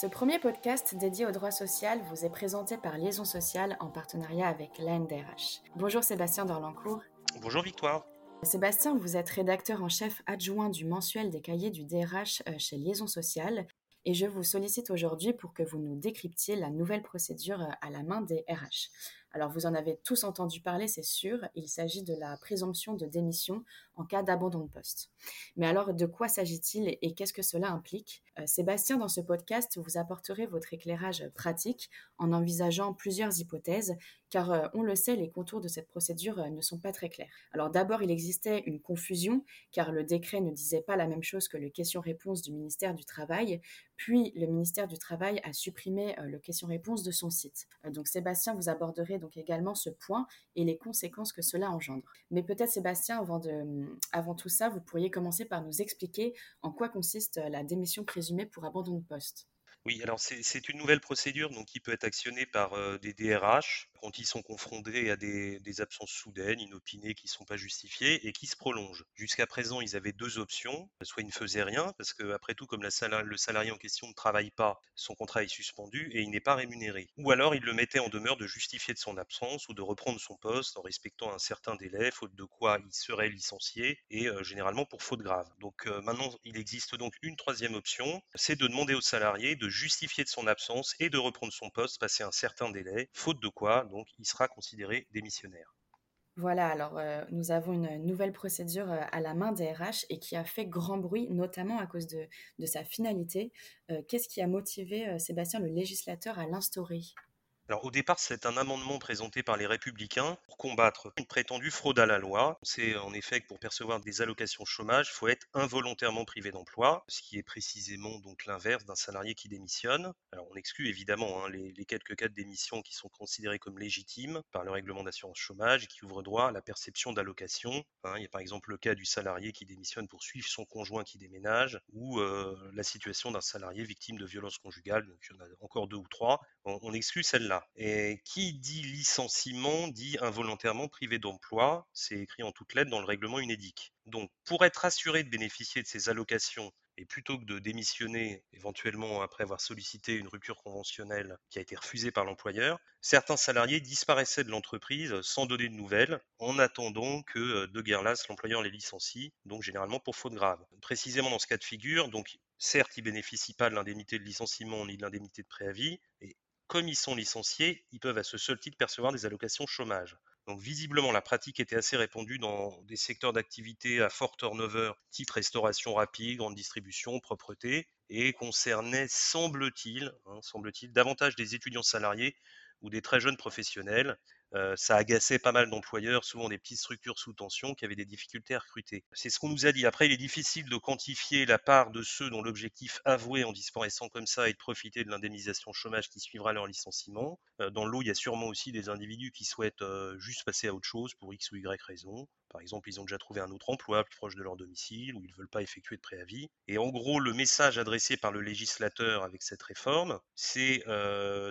Ce premier podcast dédié au droit social vous est présenté par Liaison Sociale en partenariat avec l'ANDRH. Bonjour Sébastien Dorlancourt. Bonjour Victoire. Sébastien, vous êtes rédacteur en chef adjoint du mensuel des cahiers du DRH euh, chez Liaison Sociale et je vous sollicite aujourd'hui pour que vous nous décryptiez la nouvelle procédure euh, à la main des RH. Alors vous en avez tous entendu parler, c'est sûr, il s'agit de la présomption de démission en cas d'abandon de poste. Mais alors de quoi s'agit-il et qu'est-ce que cela implique? Euh, Sébastien, dans ce podcast, vous apporterez votre éclairage pratique en envisageant plusieurs hypothèses, car euh, on le sait, les contours de cette procédure euh, ne sont pas très clairs. Alors d'abord, il existait une confusion, car le décret ne disait pas la même chose que le question-réponse du ministère du Travail, puis le ministère du Travail a supprimé le question-réponse de son site. donc Sébastien, vous aborderez donc également ce point et les conséquences que cela engendre. Mais peut-être Sébastien, avant, de, avant tout ça, vous pourriez commencer par nous expliquer en quoi consiste la démission présumée pour abandon de poste? Oui, alors c'est une nouvelle procédure donc, qui peut être actionnée par euh, des DRH quand ils sont confrontés à des, absences soudaines, inopinées, qui ne sont pas justifiées et qui se prolongent. Jusqu'à présent, ils avaient deux options. Soit ils ne faisaient rien, parce qu'après tout, comme le salarié en question ne travaille pas, son contrat est suspendu et il n'est pas rémunéré. Ou alors, ils le mettaient en demeure de justifier de son absence ou de reprendre son poste en respectant un certain délai, faute de quoi il serait licencié et euh, généralement pour faute grave. Donc euh, maintenant, il existe donc une troisième option, c'est de demander au salarié de justifier de son absence et de reprendre son poste passé un certain délai, faute de quoi donc il sera considéré démissionnaire. Voilà, alors euh, nous avons une nouvelle procédure euh, à la main des RH et qui a fait grand bruit, notamment à cause de, sa finalité. Euh, qu'est-ce qui a motivé Sébastien, le législateur, à l'instaurer? Alors au départ, c'est un amendement présenté par les républicains pour combattre une prétendue fraude à la loi. C'est en effet que pour percevoir des allocations chômage, il faut être involontairement privé d'emploi, ce qui est précisément donc l'inverse d'un salarié qui démissionne. Alors on exclut évidemment hein, les, quelques cas de démission qui sont considérés comme légitimes par le règlement d'assurance chômage et qui ouvrent droit à la perception d'allocations. Hein. il y a par exemple le cas du salarié qui démissionne pour suivre son conjoint qui déménage ou euh, la situation d'un salarié victime de violences conjugales. Donc il y en a encore deux ou trois. on exclut celle-là. Et qui dit licenciement dit involontairement privé d'emploi. C'est écrit en toutes lettres dans le règlement UNEDIC. Donc, pour être assuré de bénéficier de ces allocations et plutôt que de démissionner éventuellement après avoir sollicité une rupture conventionnelle qui a été refusée par l'employeur, certains salariés disparaissaient de l'entreprise sans donner de nouvelles en attendant que euh, de guerre lasse l'employeur les licencie, donc généralement pour faute grave. Précisément dans ce cas de figure, donc certes, ils bénéficient pas de l'indemnité de licenciement ni de l'indemnité de préavis, et comme ils sont licenciés, ils peuvent à ce seul titre percevoir des allocations chômage. Donc visiblement, la pratique était assez répandue dans des secteurs d'activité à fort turnover, type restauration rapide, grande distribution, propreté, et concernait, semble-t-il, hein, semble-t-il, davantage des étudiants salariés ou des très jeunes professionnels, ça agaçait pas mal d'employeurs, souvent des petites structures sous tension qui avaient des difficultés à recruter. C'est ce qu'on nous a dit. Après, il est difficile de quantifier la part de ceux dont l'objectif avoué en disparaissant comme ça est de profiter de l'indemnisation chômage qui suivra leur licenciement. dans l'eau, il y a sûrement aussi des individus qui souhaitent juste passer à autre chose pour X ou Y raison. Par exemple, ils ont déjà trouvé un autre emploi plus proche de leur domicile ou ils ne veulent pas effectuer de préavis. Et en gros, le message adressé par le législateur avec cette réforme, c'est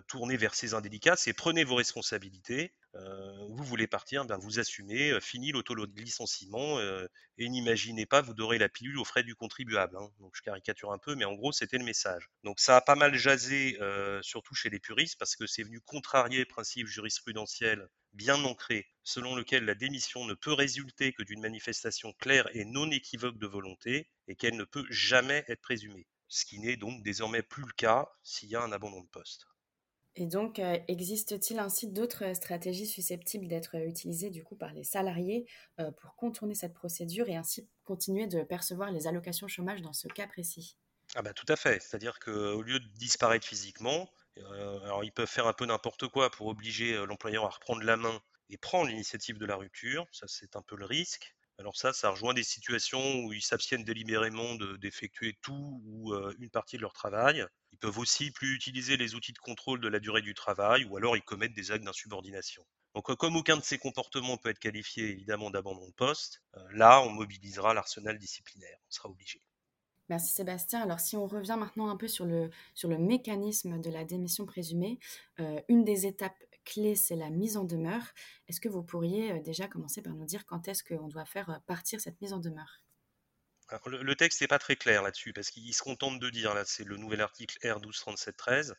tourner vers ces indélicats, c'est prenez vos responsabilités, euh, vous voulez partir, ben vous assumez, euh, fini l'auto-licenciement euh, et n'imaginez pas vous dorez la pilule aux frais du contribuable. Hein. Donc je caricature un peu, mais en gros c'était le message. Donc ça a pas mal jasé, surtout chez les puristes, parce que c'est venu contrarier le principe jurisprudentiel bien ancré, selon lequel la démission ne peut résulter que d'une manifestation claire et non équivoque de volonté, et qu'elle ne peut jamais être présumée. Ce qui n'est donc désormais plus le cas s'il y a un abandon de poste. Et donc, euh, existe-t-il ainsi d'autres stratégies susceptibles d'être utilisées du coup par les salariés euh, pour contourner cette procédure et ainsi continuer de percevoir les allocations chômage dans ce cas précis? Ah bah tout à fait. C'est-à-dire qu'au lieu de disparaître physiquement, alors ils peuvent faire un peu n'importe quoi pour obliger l'employeur à reprendre la main et prendre l'initiative de la rupture. Ça, c'est un peu le risque. Alors ça, ça rejoint des situations où ils s'abstiennent délibérément d'effectuer tout ou une partie de leur travail. Ils peuvent aussi plus utiliser les outils de contrôle de la durée du travail ou alors ils commettent des actes d'insubordination. Donc comme aucun de ces comportements peut être qualifié évidemment d'abandon de poste, là on mobilisera l'arsenal disciplinaire, on sera obligé. Merci Sébastien. Alors si on revient maintenant un peu sur le, mécanisme de la démission présumée, une des étapes clé, c'est la mise en demeure. Est-ce que vous pourriez euh, déjà commencer par nous dire quand est-ce qu'on doit faire euh, partir cette mise en demeure? Le, le texte n'est pas très clair là-dessus, parce qu'il se contente de dire, là c'est le nouvel article R123713,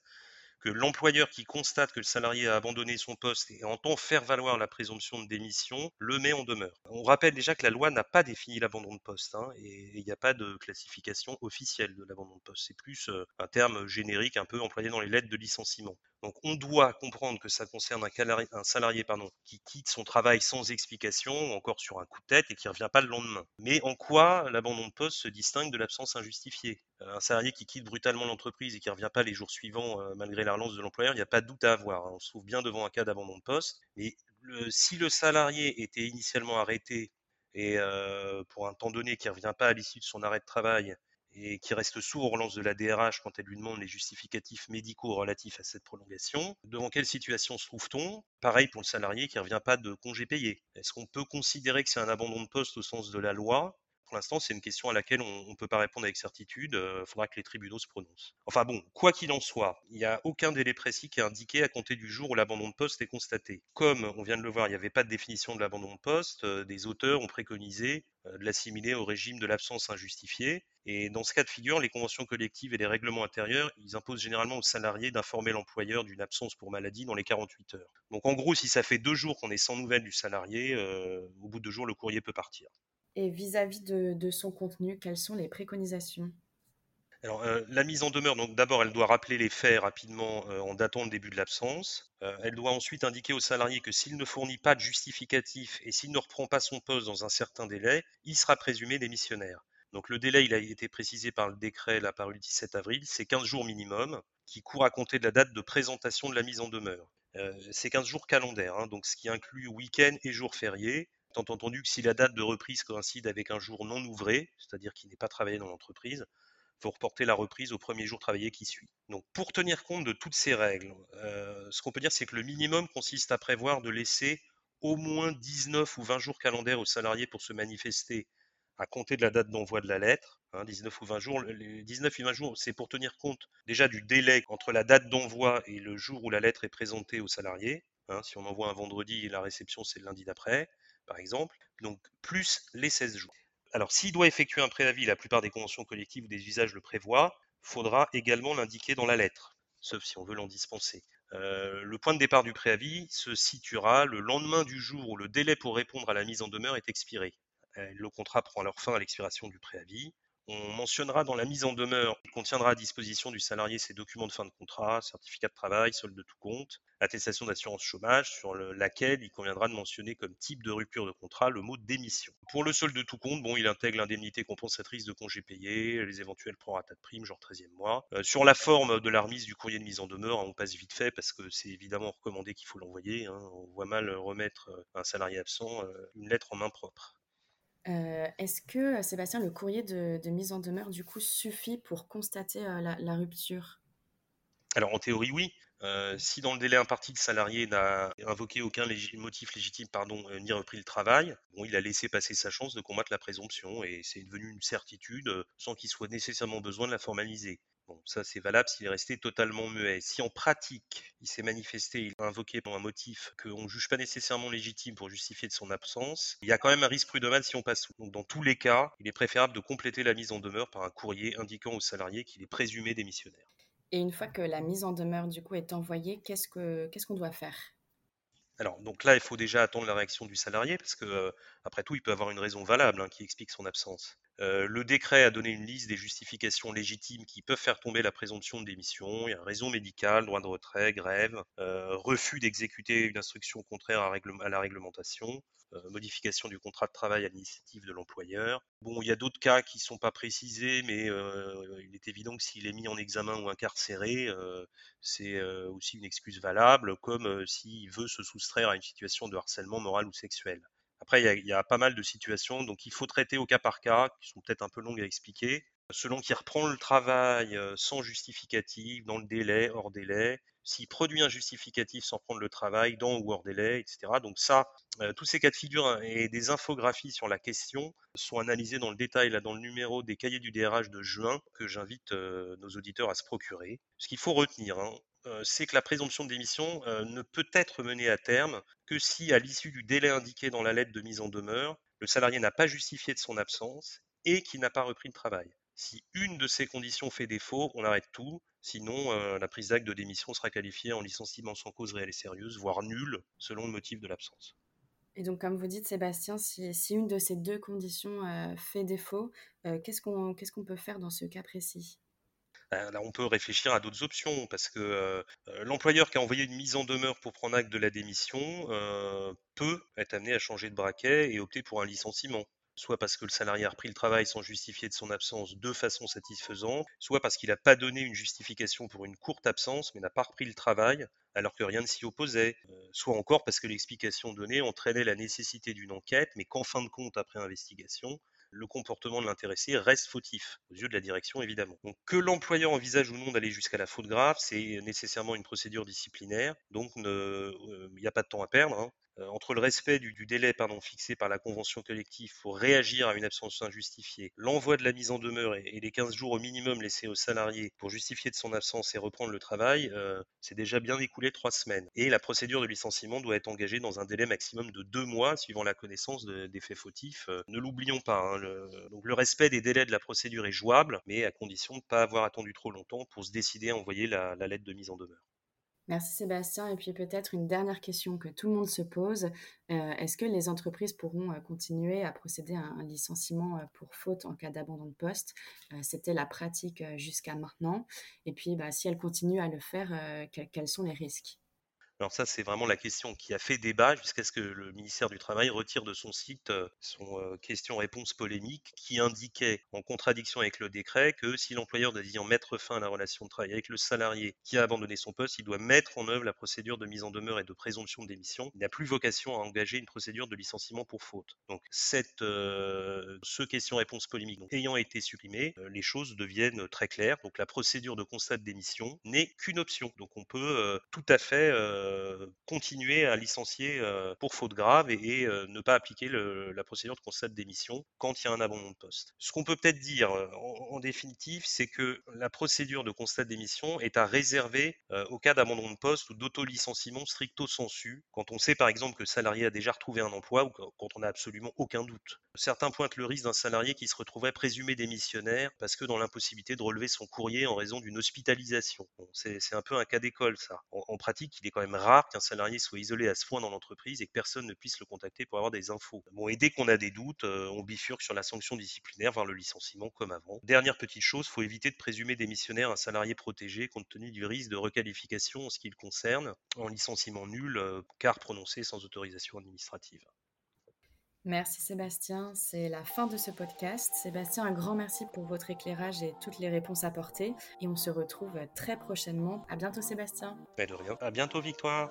que l'employeur qui constate que le salarié a abandonné son poste et entend faire valoir la présomption de démission le met en demeure. On rappelle déjà que la loi n'a pas défini l'abandon de poste hein, et il n'y a pas de classification officielle de l'abandon de poste. C'est plus euh, un terme générique un peu employé dans les lettres de licenciement. Donc on doit comprendre que ça concerne un, salarié qui quitte son travail sans explication, encore sur un coup de tête, et qui ne revient pas le lendemain. Mais en quoi l'abandon de poste se distingue de l'absence injustifiée? Euh, Un salarié qui quitte brutalement l'entreprise et qui ne revient pas les jours suivants euh, malgré la relance de l'employeur, il n'y a pas de doute à avoir. Hein. On se trouve bien devant un cas d'abandon de poste. Mais si le salarié était initialement arrêté et euh, pour un temps donné qui ne revient pas à l'issue de son arrêt de travail et qui reste sourd aux relances de la DRH quand elle lui demande les justificatifs médicaux relatifs à cette prolongation. Devant quelle situation se trouve-t-on? Pareil pour le salarié qui ne revient pas de congé payé. Est-ce qu'on peut considérer que c'est un abandon de poste au sens de la loi? Pour l'instant, c'est une question à laquelle on ne peut pas répondre avec certitude. Il faudra que les tribunaux se prononcent. Enfin bon, quoi qu'il en soit, il n'y a aucun délai précis qui est indiqué à compter du jour où l'abandon de poste est constaté. Comme on vient de le voir, il n'y avait pas de définition de l'abandon de poste, des auteurs ont préconisé de l'assimiler au régime de l'absence injustifiée. Et dans ce cas de figure, les conventions collectives et les règlements intérieurs, imposent généralement aux salariés d'informer l'employeur d'une absence pour maladie dans les 48 heures. Donc en gros, si ça fait deux jours qu'on est sans nouvelles du salarié, au bout de deux jours, le courrier peut partir. Et vis-à-vis de, son contenu, quelles sont les préconisations? Alors, euh, la mise en demeure, donc d'abord, elle doit rappeler les faits rapidement euh, en datant le début de l'absence. Euh, elle doit ensuite indiquer au salarié que s'il ne fournit pas de justificatif et s'il ne reprend pas son poste dans un certain délai, il sera présumé démissionnaire. Donc le délai, il a été précisé par le décret là, paru le 17 avril, c'est 15 jours minimum, qui court à compter de la date de présentation de la mise en demeure. c'est 15 jours calendaires, hein, donc ce qui inclut week-end et jours fériés. Tant entendu que si la date de reprise coïncide avec un jour non ouvré, c'est-à-dire qui n'est pas travaillé dans l'entreprise, il faut reporter la reprise au premier jour travaillé qui suit. Donc pour tenir compte de toutes ces règles, euh, ce qu'on peut dire c'est que le minimum consiste à prévoir de laisser au moins 19 ou 20 jours calendaires aux salariés pour se manifester à compter de la date d'envoi de la lettre, 19 hein, ou 20 jours. Les 19 et 20 jours, c'est pour tenir compte déjà du délai entre la date d'envoi et le jour où la lettre est présentée aux salariés. Hein. si on envoie un vendredi, la réception c'est le lundi d'après par exemple, donc plus les 16 jours. Alors, s'il doit effectuer un préavis, la plupart des conventions collectives ou des usages le prévoient, faudra également l'indiquer dans la lettre, sauf si on veut l'en dispenser. Euh, le point de départ du préavis se situera le lendemain du jour où le délai pour répondre à la mise en demeure est expiré. Euh, le contrat prend alors fin à l'expiration du préavis. On mentionnera dans la mise en demeure qu'il contiendra à disposition du salarié ses documents de fin de contrat, certificat de travail, solde de tout compte, attestation d'assurance chômage, sur laquelle il conviendra de mentionner comme type de rupture de contrat le mot démission. Pour le solde de tout compte, bon, il intègre l'indemnité compensatrice de congés payés, les éventuels prorata de primes, genre 13e mois. Euh, sur la forme de la remise du courrier de mise en demeure, hein, on passe vite fait parce que c'est évidemment recommandé qu'il faut l'envoyer. Hein. On voit mal remettre euh, un salarié absent euh, une lettre en main propre. Euh, est-ce que, Sébastien, le courrier de, mise en demeure, du coup, suffit pour constater euh, la, rupture? Alors, en théorie, oui. Euh, si dans le délai imparti, le salarié n'a invoqué aucun motif légitime ni repris le travail, il a laissé passer sa chance de combattre la présomption et c'est devenu une certitude sans qu'il soit nécessairement besoin de la formaliser. Bon, ça c'est valable s'il est resté totalement muet. Si en pratique il s'est manifesté, il a invoqué un motif qu'on ne juge pas nécessairement légitime pour justifier de son absence, il y a quand même un risque prud'homal si on passe. Donc dans tous les cas, il est préférable de compléter la mise en demeure par un courrier indiquant au salarié qu'il est présumé démissionnaire. Et une fois que la mise en demeure du coup est envoyée, qu'est-ce qu'on doit faire? Alors, donc là, il faut déjà attendre la réaction du salarié, parce que, euh, après tout, il peut avoir une raison valable hein, qui explique son absence. Le décret a donné une liste des justifications légitimes qui peuvent faire tomber la présomption de démission. Il y a raison médicale, droit de retrait, grève, refus d'exécuter une instruction contraire à, à la réglementation, modification du contrat de travail à l'initiative de l'employeur. Bon, il y a d'autres cas qui ne sont pas précisés, mais il est évident que s'il est mis en examen ou incarcéré, c'est aussi une excuse valable, comme s'il veut se soustraire à une situation de harcèlement moral ou sexuel. Après, il y, a, pas mal de situations, donc il faut traiter au cas par cas, qui sont peut-être un peu longues à expliquer. Selon qui reprend le travail sans justificatif, dans le délai, hors délai, s'il produit un justificatif sans prendre le travail, dans ou hors délai, etc. Donc ça, tous ces cas de figure hein, et des infographies sur la question sont analysés dans le détail là, dans le numéro des cahiers du DRH de juin que j'invite nos auditeurs à se procurer. Ce qu'il faut retenir, hein, c'est que la présomption de démission ne peut être menée à terme que si, à l'issue du délai indiqué dans la lettre de mise en demeure, le salarié n'a pas justifié de son absence et qui n'a pas repris le travail. Si une de ces conditions fait défaut, on arrête tout. Sinon, euh, la prise d'acte de démission sera qualifiée en licenciement sans cause réelle et sérieuse, voire nul, selon le motif de l'absence. Et donc, comme vous dites, Sébastien, si, une de ces deux conditions euh, fait défaut, euh, qu'est-ce qu'on peut faire dans ce cas précis? Là, on peut réfléchir à d'autres options, parce que l'employeur qui a envoyé une mise en demeure pour prendre acte de la démission peut être amené à changer de braquet et opter pour un licenciement. Soit parce que le salarié a repris le travail sans justifier de son absence de façon satisfaisante, soit parce qu'il n'a pas donné une justification pour une courte absence mais n'a pas repris le travail alors que rien ne s'y opposait, euh, soit encore parce que l'explication donnée entraînait la nécessité d'une enquête mais qu'en fin de compte, après investigation, le comportement de l'intéressé reste fautif, aux yeux de la direction évidemment. Donc que l'employeur envisage ou non d'aller jusqu'à la faute grave, c'est nécessairement une procédure disciplinaire, donc euh, il n'y a pas de temps à perdre. Hein. Euh, entre le respect du, délai fixé par la convention collective pour réagir à une absence injustifiée, l'envoi de la mise en demeure et, les 15 jours au minimum laissés au salarié pour justifier de son absence et reprendre le travail, euh, c'est déjà bien écoulé trois semaines. Et la procédure de licenciement doit être engagée dans un délai maximum de deux mois suivant la connaissance des faits fautifs. Euh, ne l'oublions pas, hein, le, donc le respect des délais de la procédure est jouable, mais à condition de ne pas avoir attendu trop longtemps pour se décider à envoyer la lettre de mise en demeure. Merci Sébastien. Et puis peut-être une dernière question que tout le monde se pose. Euh, est-ce que les entreprises pourront euh, continuer à procéder à un licenciement euh, pour faute en cas d'abandon de poste? C'était la pratique jusqu'à maintenant. Et puis bah, si elles continuent à le faire, quels sont les risques? Alors ça, c'est vraiment la question qui a fait débat jusqu'à ce que le ministère du Travail retire de son site euh, son euh, question-réponse polémique qui indiquait, en contradiction avec le décret, que si l'employeur désire mettre fin à la relation de travail avec le salarié qui a abandonné son poste, il doit mettre en œuvre la procédure de mise en demeure et de présomption de démission. Il n'a plus vocation à engager une procédure de licenciement pour faute. Donc cette, euh, ce question-réponse polémique ayant été supprimé, les choses deviennent très claires. Donc la procédure de constat de démission n'est qu'une option. Donc on peut tout à fait continuer à licencier euh, pour faute grave et, euh, ne pas appliquer la procédure de constat de démission quand il y a un abandon de poste. Ce qu'on peut peut-être dire en, définitive, c'est que la procédure de constat de démission est à réserver au cas d'abandon de poste ou d'auto-licenciement stricto sensu, quand on sait par exemple que le salarié a déjà retrouvé un emploi ou quand on n'a absolument aucun doute. Certains pointent le risque d'un salarié qui se retrouverait présumé démissionnaire parce que dans l'impossibilité de relever son courrier en raison d'une hospitalisation. c'est un peu un cas d'école ça. En, en pratique, il est quand même rare qu'un salarié soit isolé à ce point dans l'entreprise et que personne ne puisse le contacter pour avoir des infos. Bon, et dès qu'on a des doutes, euh, on bifurque sur la sanction disciplinaire, voire le licenciement comme avant. Dernière petite chose, faut éviter de présumer démissionnaire un salarié protégé compte tenu du risque de requalification en ce qui le concerne, en licenciement nul, euh, car prononcé sans autorisation administrative. Merci Sébastien, c'est la fin de ce podcast. Sébastien, un grand merci pour votre éclairage et toutes les réponses apportées. Et on se retrouve très prochainement. À bientôt Sébastien. À bientôt Victoire.